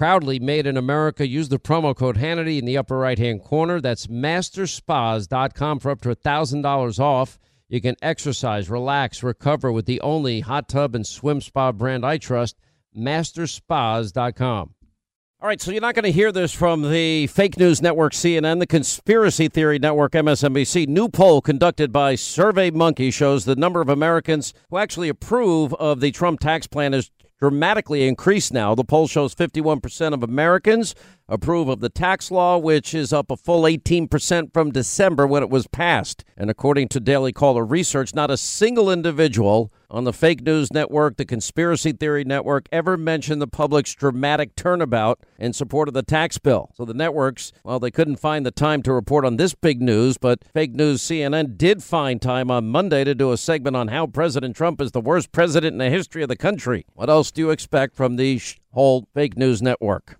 Proudly made in America. Use the promo code Hannity in the upper right hand corner. That's masterspas.com for up to $1,000 off. You can exercise, relax, recover with the only hot tub and swim spa brand I trust, masterspas.com. All right, so you're not going to hear this from the fake news network CNN, the conspiracy theory network MSNBC. New poll conducted by Survey Monkey shows the number of Americans who actually approve of the Trump tax plan is dramatically increased now. The poll shows 51% of Americans approve of the tax law, which is up a full 18% from December when it was passed. And according to Daily Caller research, not a single individual on the fake news network, the conspiracy theory network, ever mentioned the public's dramatic turnabout in support of the tax bill. So the networks, well, they couldn't find the time to report on this big news, but fake news CNN did find time on Monday to do a segment on how President Trump is the worst president in the history of the country. What else do you expect from the whole fake news network?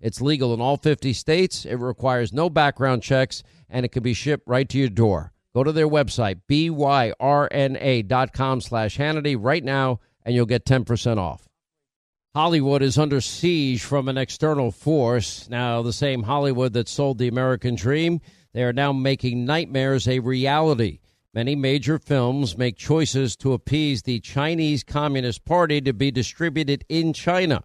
It's legal in all 50 states. It requires no background checks and it can be shipped right to your door. Go to their website, byrna.com slash Hannity right now, and you'll get 10% off. Hollywood is under siege from an external force. Now, the same Hollywood that sold the American dream, they are now making nightmares a reality. Many major films make choices to appease the Chinese Communist Party to be distributed in China.